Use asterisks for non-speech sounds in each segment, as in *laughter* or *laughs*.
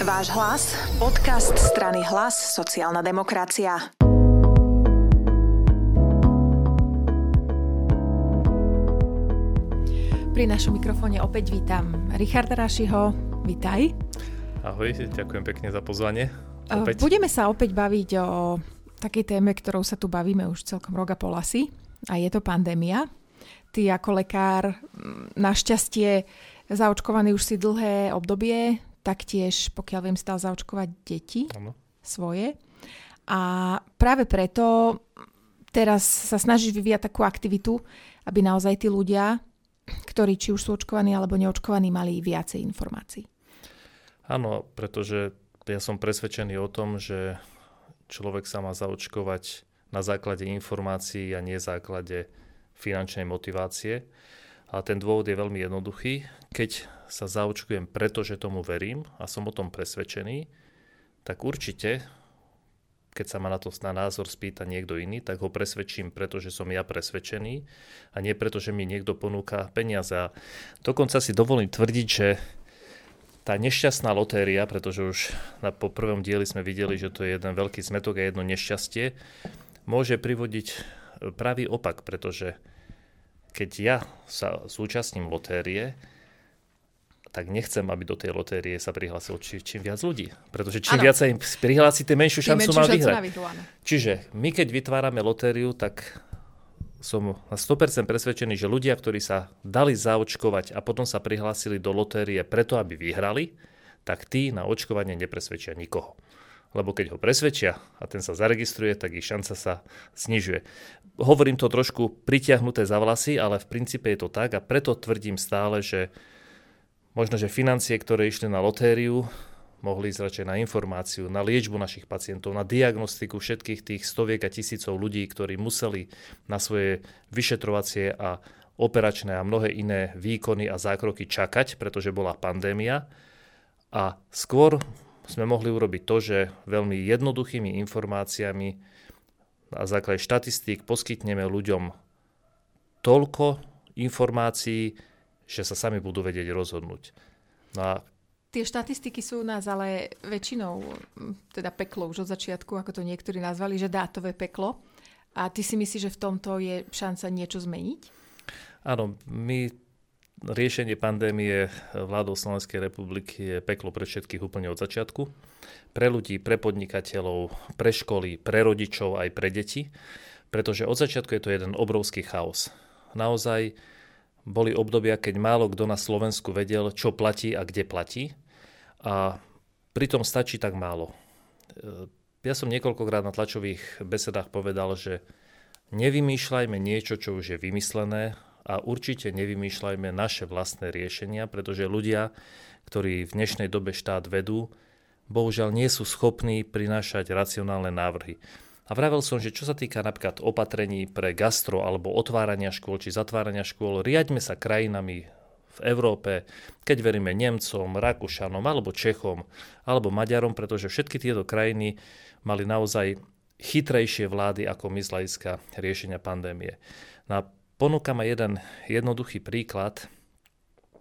Váš hlas, podcast strany Hlas, sociálna demokracia. Pri našom mikrofóne opäť vítam Richarda Rašiho. Vítaj. Ahoj, ďakujem pekne za pozvanie. Opäť. Budeme sa opäť baviť o takej téme, ktorou sa tu bavíme už celkom rok a pol asi. A je to pandémia. Ty ako lekár našťastie zaočkovaný už si dlhé obdobie, taktiež, pokiaľ viem, stal zaočkovať deti ano. svoje. A práve preto teraz sa snažíš vyvíjať takú aktivitu, aby naozaj tí ľudia, ktorí či už sú očkovaní alebo neočkovaní, mali viacej informácií. Áno, pretože ja som presvedčený o tom, že človek sa má zaočkovať na základe informácií a nie základe finančnej motivácie. A ten dôvod je veľmi jednoduchý. Keď sa zaočkujem, pretože tomu verím a som o tom presvedčený, tak určite, keď sa ma na to na názor spýta niekto iný, tak ho presvedčím, pretože som ja presvedčený a nie preto, že mi niekto ponúka peniaze. A dokonca si dovolím tvrdiť, že tá nešťastná lotéria, pretože už na, po prvom dieli sme videli, že to je jeden veľký zmetok a jedno nešťastie, môže privodiť pravý opak, pretože keď ja sa zúčastním lotérie, tak nechcem, aby do tej lotérie sa prihlásilo či, čím viac ľudí. Pretože čím ano. viac sa im prihlási, tým menšiu šancu má vyhrať. Čiže my keď vytvárame lotériu, tak som na 100% presvedčený, že ľudia, ktorí sa dali zaočkovať a potom sa prihlásili do lotérie preto, aby vyhrali, tak tí na očkovanie nepresvedčia nikoho lebo keď ho presvedčia a ten sa zaregistruje, tak ich šanca sa znižuje. Hovorím to trošku pritiahnuté za vlasy, ale v princípe je to tak a preto tvrdím stále, že možno, že financie, ktoré išli na lotériu, mohli ísť radšej na informáciu, na liečbu našich pacientov, na diagnostiku všetkých tých stoviek a tisícov ľudí, ktorí museli na svoje vyšetrovacie a operačné a mnohé iné výkony a zákroky čakať, pretože bola pandémia. A skôr sme mohli urobiť to, že veľmi jednoduchými informáciami na základe štatistík poskytneme ľuďom toľko informácií, že sa sami budú vedieť rozhodnúť. No a Tie štatistiky sú u nás ale väčšinou teda peklo už od začiatku, ako to niektorí nazvali, že dátové peklo. A ty si myslíš, že v tomto je šanca niečo zmeniť? Áno, my riešenie pandémie vládou Slovenskej republiky je peklo pre všetkých úplne od začiatku. Pre ľudí, pre podnikateľov, pre školy, pre rodičov aj pre deti, pretože od začiatku je to jeden obrovský chaos. Naozaj boli obdobia, keď málo kto na Slovensku vedel, čo platí a kde platí a pritom stačí tak málo. Ja som niekoľkokrát na tlačových besedách povedal, že nevymýšľajme niečo, čo už je vymyslené, a určite nevymýšľajme naše vlastné riešenia, pretože ľudia, ktorí v dnešnej dobe štát vedú, bohužiaľ nie sú schopní prinášať racionálne návrhy. A vravel som, že čo sa týka napríklad opatrení pre gastro alebo otvárania škôl či zatvárania škôl, riaďme sa krajinami v Európe, keď veríme Nemcom, Rakúšanom alebo Čechom alebo Maďarom, pretože všetky tieto krajiny mali naozaj chytrejšie vlády ako my z riešenia pandémie. No Ponúkam aj jeden jednoduchý príklad,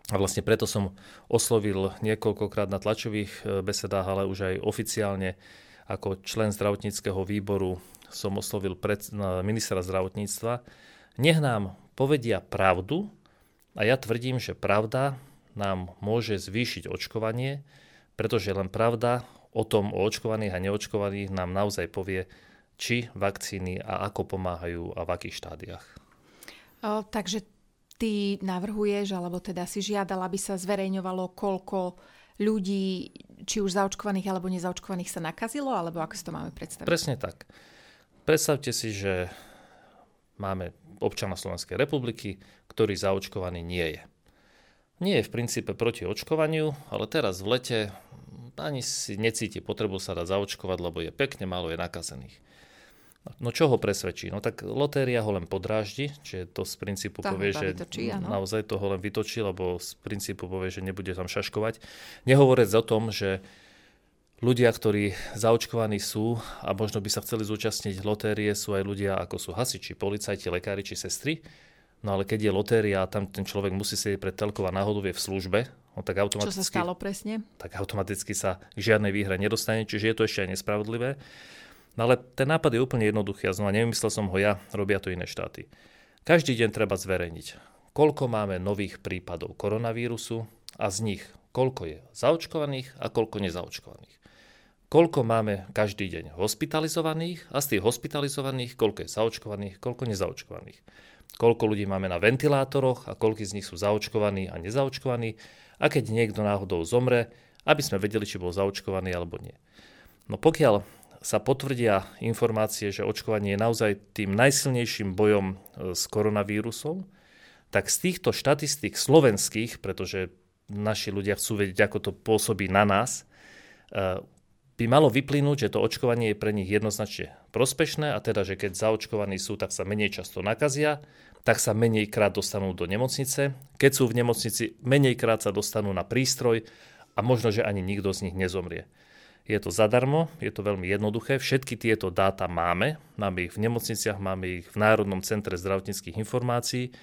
a vlastne preto som oslovil niekoľkokrát na tlačových e, besedách, ale už aj oficiálne ako člen zdravotníckého výboru som oslovil pred, ministra zdravotníctva. Nech nám povedia pravdu a ja tvrdím, že pravda nám môže zvýšiť očkovanie, pretože len pravda o tom o očkovaných a neočkovaných nám naozaj povie, či vakcíny a ako pomáhajú a v akých štádiách. Takže ty navrhuješ, alebo teda si žiadala, aby sa zverejňovalo, koľko ľudí, či už zaočkovaných alebo nezaočkovaných sa nakazilo, alebo ako si to máme predstaviť? Presne tak. Predstavte si, že máme občana Slovenskej republiky, ktorý zaočkovaný nie je. Nie je v princípe proti očkovaniu, ale teraz v lete ani si necíti potrebu sa dať zaočkovať, lebo je pekne málo je nakazených. No čo ho presvedčí? No tak lotéria ho len podráždi, čiže to z princípu tá povie, že vytočí, naozaj toho len vytočí, lebo z princípu povie, že nebude tam šaškovať. Nehovorec o tom, že ľudia, ktorí zaočkovaní sú a možno by sa chceli zúčastniť lotérie, sú aj ľudia ako sú hasiči, policajti, lekári či sestry, No ale keď je lotéria a tam ten človek musí sedieť pred telkou a náhodou je v službe, no tak automaticky... Čo sa stalo presne? Tak automaticky sa k žiadnej výhre nedostane, čiže je to ešte aj nespravodlivé. No ale ten nápad je úplne jednoduchý a znova nevymyslel som ho ja, robia to iné štáty. Každý deň treba zverejniť, koľko máme nových prípadov koronavírusu a z nich koľko je zaočkovaných a koľko nezaočkovaných. Koľko máme každý deň hospitalizovaných a z tých hospitalizovaných koľko je zaočkovaných, koľko nezaočkovaných koľko ľudí máme na ventilátoroch a koľko z nich sú zaočkovaní a nezaočkovaní a keď niekto náhodou zomre, aby sme vedeli, či bol zaočkovaný alebo nie. No pokiaľ sa potvrdia informácie, že očkovanie je naozaj tým najsilnejším bojom e, s koronavírusom, tak z týchto štatistík slovenských, pretože naši ľudia chcú vedieť, ako to pôsobí na nás, e, by malo vyplynúť, že to očkovanie je pre nich jednoznačne prospešné a teda, že keď zaočkovaní sú, tak sa menej často nakazia, tak sa menej krát dostanú do nemocnice. Keď sú v nemocnici, menej krát sa dostanú na prístroj a možno, že ani nikto z nich nezomrie. Je to zadarmo, je to veľmi jednoduché. Všetky tieto dáta máme. Máme ich v nemocniciach, máme ich v Národnom centre zdravotníckých informácií.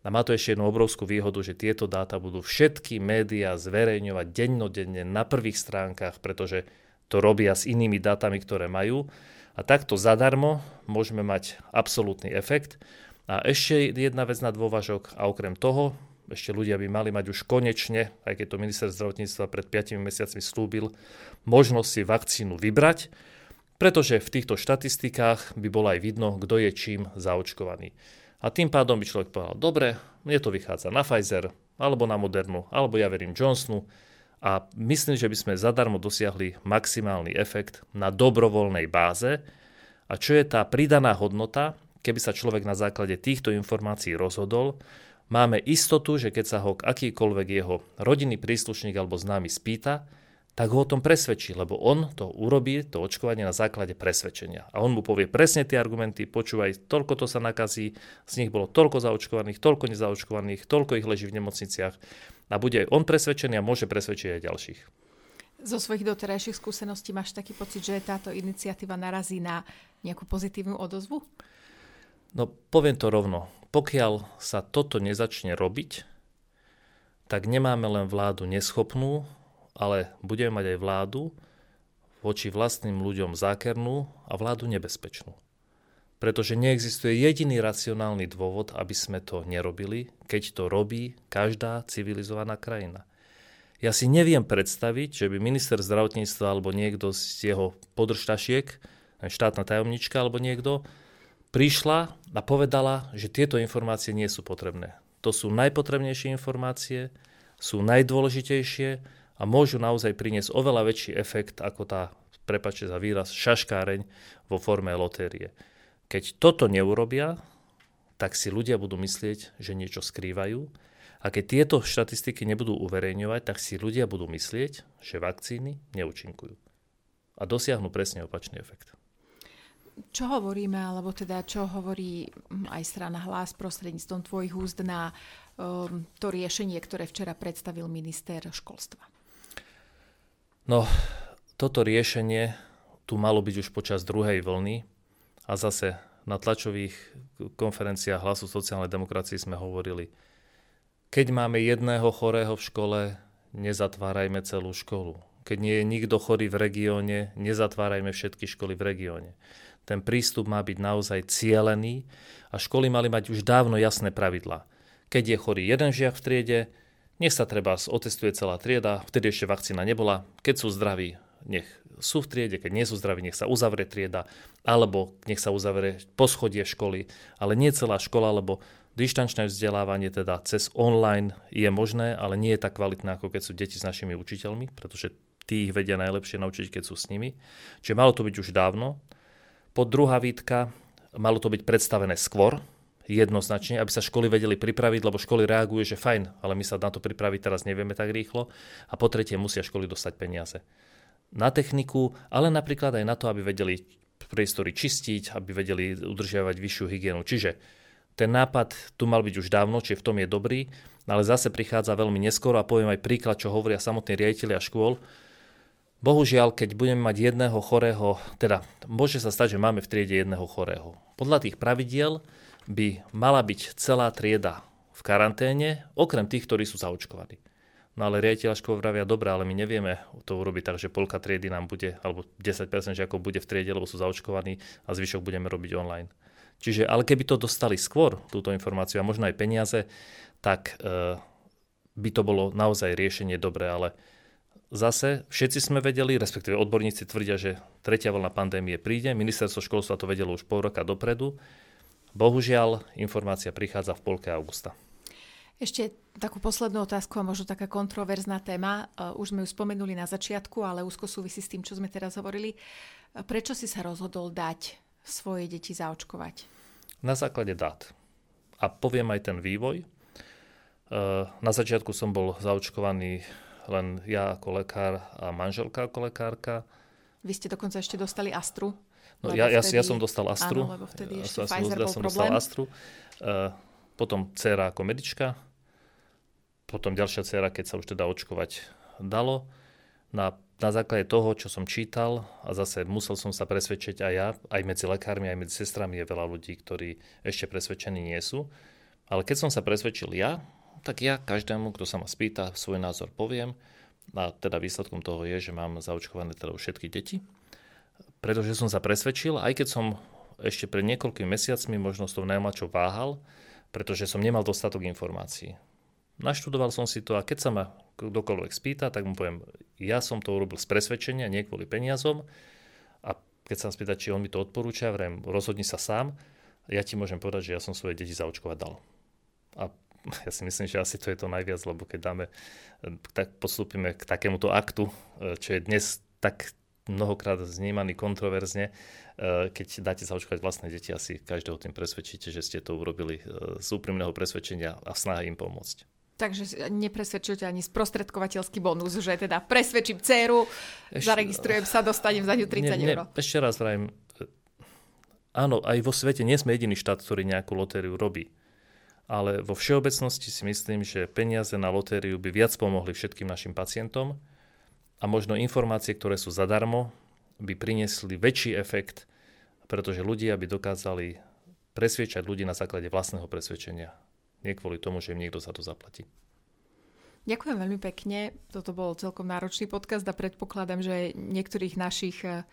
A má to ešte jednu obrovskú výhodu, že tieto dáta budú všetky médiá zverejňovať dennodenne na prvých stránkach, pretože to robia s inými dátami, ktoré majú. A takto zadarmo môžeme mať absolútny efekt. A ešte jedna vec na dôvažok a okrem toho, ešte ľudia by mali mať už konečne, aj keď to minister zdravotníctva pred 5 mesiacmi slúbil, možnosť si vakcínu vybrať, pretože v týchto štatistikách by bolo aj vidno, kto je čím zaočkovaný. A tým pádom by človek povedal, dobre, mne to vychádza na Pfizer, alebo na Modernu, alebo ja verím Johnsonu, a myslím, že by sme zadarmo dosiahli maximálny efekt na dobrovoľnej báze. A čo je tá pridaná hodnota, keby sa človek na základe týchto informácií rozhodol, máme istotu, že keď sa ho akýkoľvek jeho rodinný príslušník alebo známy spýta, tak ho o tom presvedčí, lebo on to urobí, to očkovanie na základe presvedčenia. A on mu povie presne tie argumenty, počúvaj, toľko to sa nakazí, z nich bolo toľko zaočkovaných, toľko nezaočkovaných, toľko ich leží v nemocniciach a bude aj on presvedčený a môže presvedčiť aj ďalších. Zo svojich doterajších skúseností máš taký pocit, že táto iniciatíva narazí na nejakú pozitívnu odozvu? No poviem to rovno. Pokiaľ sa toto nezačne robiť, tak nemáme len vládu neschopnú, ale budeme mať aj vládu voči vlastným ľuďom zákernú a vládu nebezpečnú. Pretože neexistuje jediný racionálny dôvod, aby sme to nerobili, keď to robí každá civilizovaná krajina. Ja si neviem predstaviť, že by minister zdravotníctva alebo niekto z jeho podržtašiek, štátna tajomnička alebo niekto, prišla a povedala, že tieto informácie nie sú potrebné. To sú najpotrebnejšie informácie, sú najdôležitejšie a môžu naozaj priniesť oveľa väčší efekt ako tá, prepačte za výraz, šaškáreň vo forme lotérie. Keď toto neurobia, tak si ľudia budú myslieť, že niečo skrývajú a keď tieto štatistiky nebudú uverejňovať, tak si ľudia budú myslieť, že vakcíny neúčinkujú. A dosiahnu presne opačný efekt. Čo hovoríme, alebo teda čo hovorí aj strana hlas prostredníctvom tvojich úst na um, to riešenie, ktoré včera predstavil minister školstva? No, toto riešenie tu malo byť už počas druhej vlny a zase na tlačových konferenciách hlasu sociálnej demokracie sme hovorili, keď máme jedného chorého v škole, nezatvárajme celú školu. Keď nie je nikto chorý v regióne, nezatvárajme všetky školy v regióne. Ten prístup má byť naozaj cielený a školy mali mať už dávno jasné pravidlá. Keď je chorý jeden žiak v triede, nech sa treba otestuje celá trieda, vtedy ešte vakcína nebola. Keď sú zdraví, nech sú v triede, keď nie sú zdraví, nech sa uzavrie trieda, alebo nech sa uzavrie poschodie školy, ale nie celá škola, lebo dištančné vzdelávanie teda cez online je možné, ale nie je tak kvalitné, ako keď sú deti s našimi učiteľmi, pretože tí ich vedia najlepšie naučiť, keď sú s nimi. Čiže malo to byť už dávno. Pod druhá výtka, malo to byť predstavené skôr, jednoznačne, aby sa školy vedeli pripraviť, lebo školy reagujú, že fajn, ale my sa na to pripraviť teraz nevieme tak rýchlo. A po tretie musia školy dostať peniaze. Na techniku, ale napríklad aj na to, aby vedeli priestory čistiť, aby vedeli udržiavať vyššiu hygienu. Čiže ten nápad tu mal byť už dávno, čiže v tom je dobrý, ale zase prichádza veľmi neskoro a poviem aj príklad, čo hovoria samotní riaditeľia škôl. Bohužiaľ, keď budeme mať jedného chorého, teda môže sa stať, že máme v triede jedného chorého. Podľa tých pravidiel by mala byť celá trieda v karanténe, okrem tých, ktorí sú zaočkovaní. No ale riaditeľa škôl vravia, dobre, ale my nevieme to urobiť tak, že polka triedy nám bude, alebo 10% žiakov bude v triede, lebo sú zaočkovaní a zvyšok budeme robiť online. Čiže, ale keby to dostali skôr, túto informáciu a možno aj peniaze, tak e, by to bolo naozaj riešenie dobré, ale zase všetci sme vedeli, respektíve odborníci tvrdia, že tretia vlna pandémie príde, ministerstvo školstva to vedelo už pol roka dopredu. Bohužiaľ, informácia prichádza v polke augusta. Ešte takú poslednú otázku a možno taká kontroverzná téma. Už sme ju spomenuli na začiatku, ale úzko súvisí s tým, čo sme teraz hovorili. Prečo si sa rozhodol dať svoje deti zaočkovať? Na základe dát. A poviem aj ten vývoj. Uh, na začiatku som bol zaočkovaný len ja ako lekár a manželka ako lekárka. Vy ste dokonca ešte dostali Astru? No, ja, vtedy... ja, ja som dostal Astru. Áno, lebo vtedy ešte ja, Pfizer ja som, bol ja som problém. dostal Astru. Uh, potom dcera ako medička, potom ďalšia dcera, keď sa už teda očkovať dalo. Na, na základe toho, čo som čítal, a zase musel som sa presvedčiť aj ja, aj medzi lekármi, aj medzi sestrami je veľa ľudí, ktorí ešte presvedčení nie sú. Ale keď som sa presvedčil ja, tak ja každému, kto sa ma spýta, svoj názor poviem. A teda výsledkom toho je, že mám zaočkované teda všetky deti. Pretože som sa presvedčil, aj keď som ešte pred niekoľkými mesiacmi možno s tou najmladšou váhal, pretože som nemal dostatok informácií. Naštudoval som si to a keď sa ma kdokoľvek spýta, tak mu poviem, ja som to urobil z presvedčenia, nie kvôli peniazom a keď sa ma spýta, či on mi to odporúča, vrem, rozhodni sa sám, ja ti môžem povedať, že ja som svoje deti zaočkovať dal. A *laughs* ja si myslím, že asi to je to najviac, lebo keď dáme, tak postupíme k takémuto aktu, čo je dnes tak mnohokrát znímaný kontroverzne, keď dáte zaočkovať vlastné deti, asi každého tým presvedčíte, že ste to urobili z úprimného presvedčenia a snaha im pomôcť. Takže nepresvedčujete ani sprostredkovateľský bonus, že teda presvedčím dceru, ešte, zaregistrujem sa, dostanem za ňu 30 nie, eur. Ešte raz vrajím, áno, aj vo svete nie sme jediný štát, ktorý nejakú lotériu robí. Ale vo všeobecnosti si myslím, že peniaze na lotériu by viac pomohli všetkým našim pacientom a možno informácie, ktoré sú zadarmo, by priniesli väčší efekt, pretože ľudia by dokázali presviečať ľudí na základe vlastného presvedčenia nie kvôli tomu, že im niekto za to zaplatí. Ďakujem veľmi pekne. Toto bol celkom náročný podcast a predpokladám, že niektorých našich eh,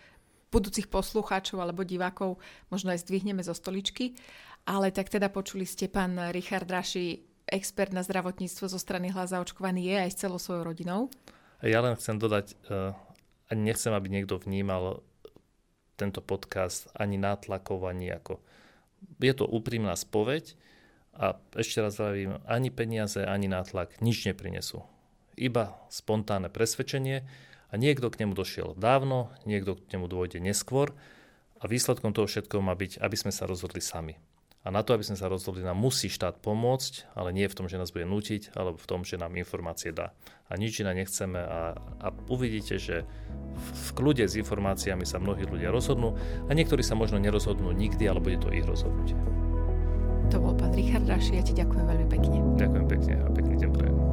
budúcich poslucháčov alebo divákov možno aj zdvihneme zo stoličky. Ale tak teda počuli ste, pán Richard Raši, expert na zdravotníctvo zo strany hlas zaočkovaný je aj s celou svojou rodinou. Ja len chcem dodať, uh, ani nechcem, aby niekto vnímal tento podcast ani nátlakov, ani ako... Je to úprimná spoveď, a ešte raz vravím, ani peniaze, ani nátlak nič neprinesú. Iba spontánne presvedčenie a niekto k nemu došiel dávno, niekto k nemu dôjde neskôr a výsledkom toho všetkého má byť, aby sme sa rozhodli sami. A na to, aby sme sa rozhodli, nám musí štát pomôcť, ale nie v tom, že nás bude nutiť, alebo v tom, že nám informácie dá. A nič iné nechceme a, a uvidíte, že v kľude s informáciami sa mnohí ľudia rozhodnú a niektorí sa možno nerozhodnú nikdy, ale bude to ich rozhodnutie. To bol pán Richard Raši, ja ti ďakujem veľmi pekne. Ďakujem pekne a pekný deň prajem.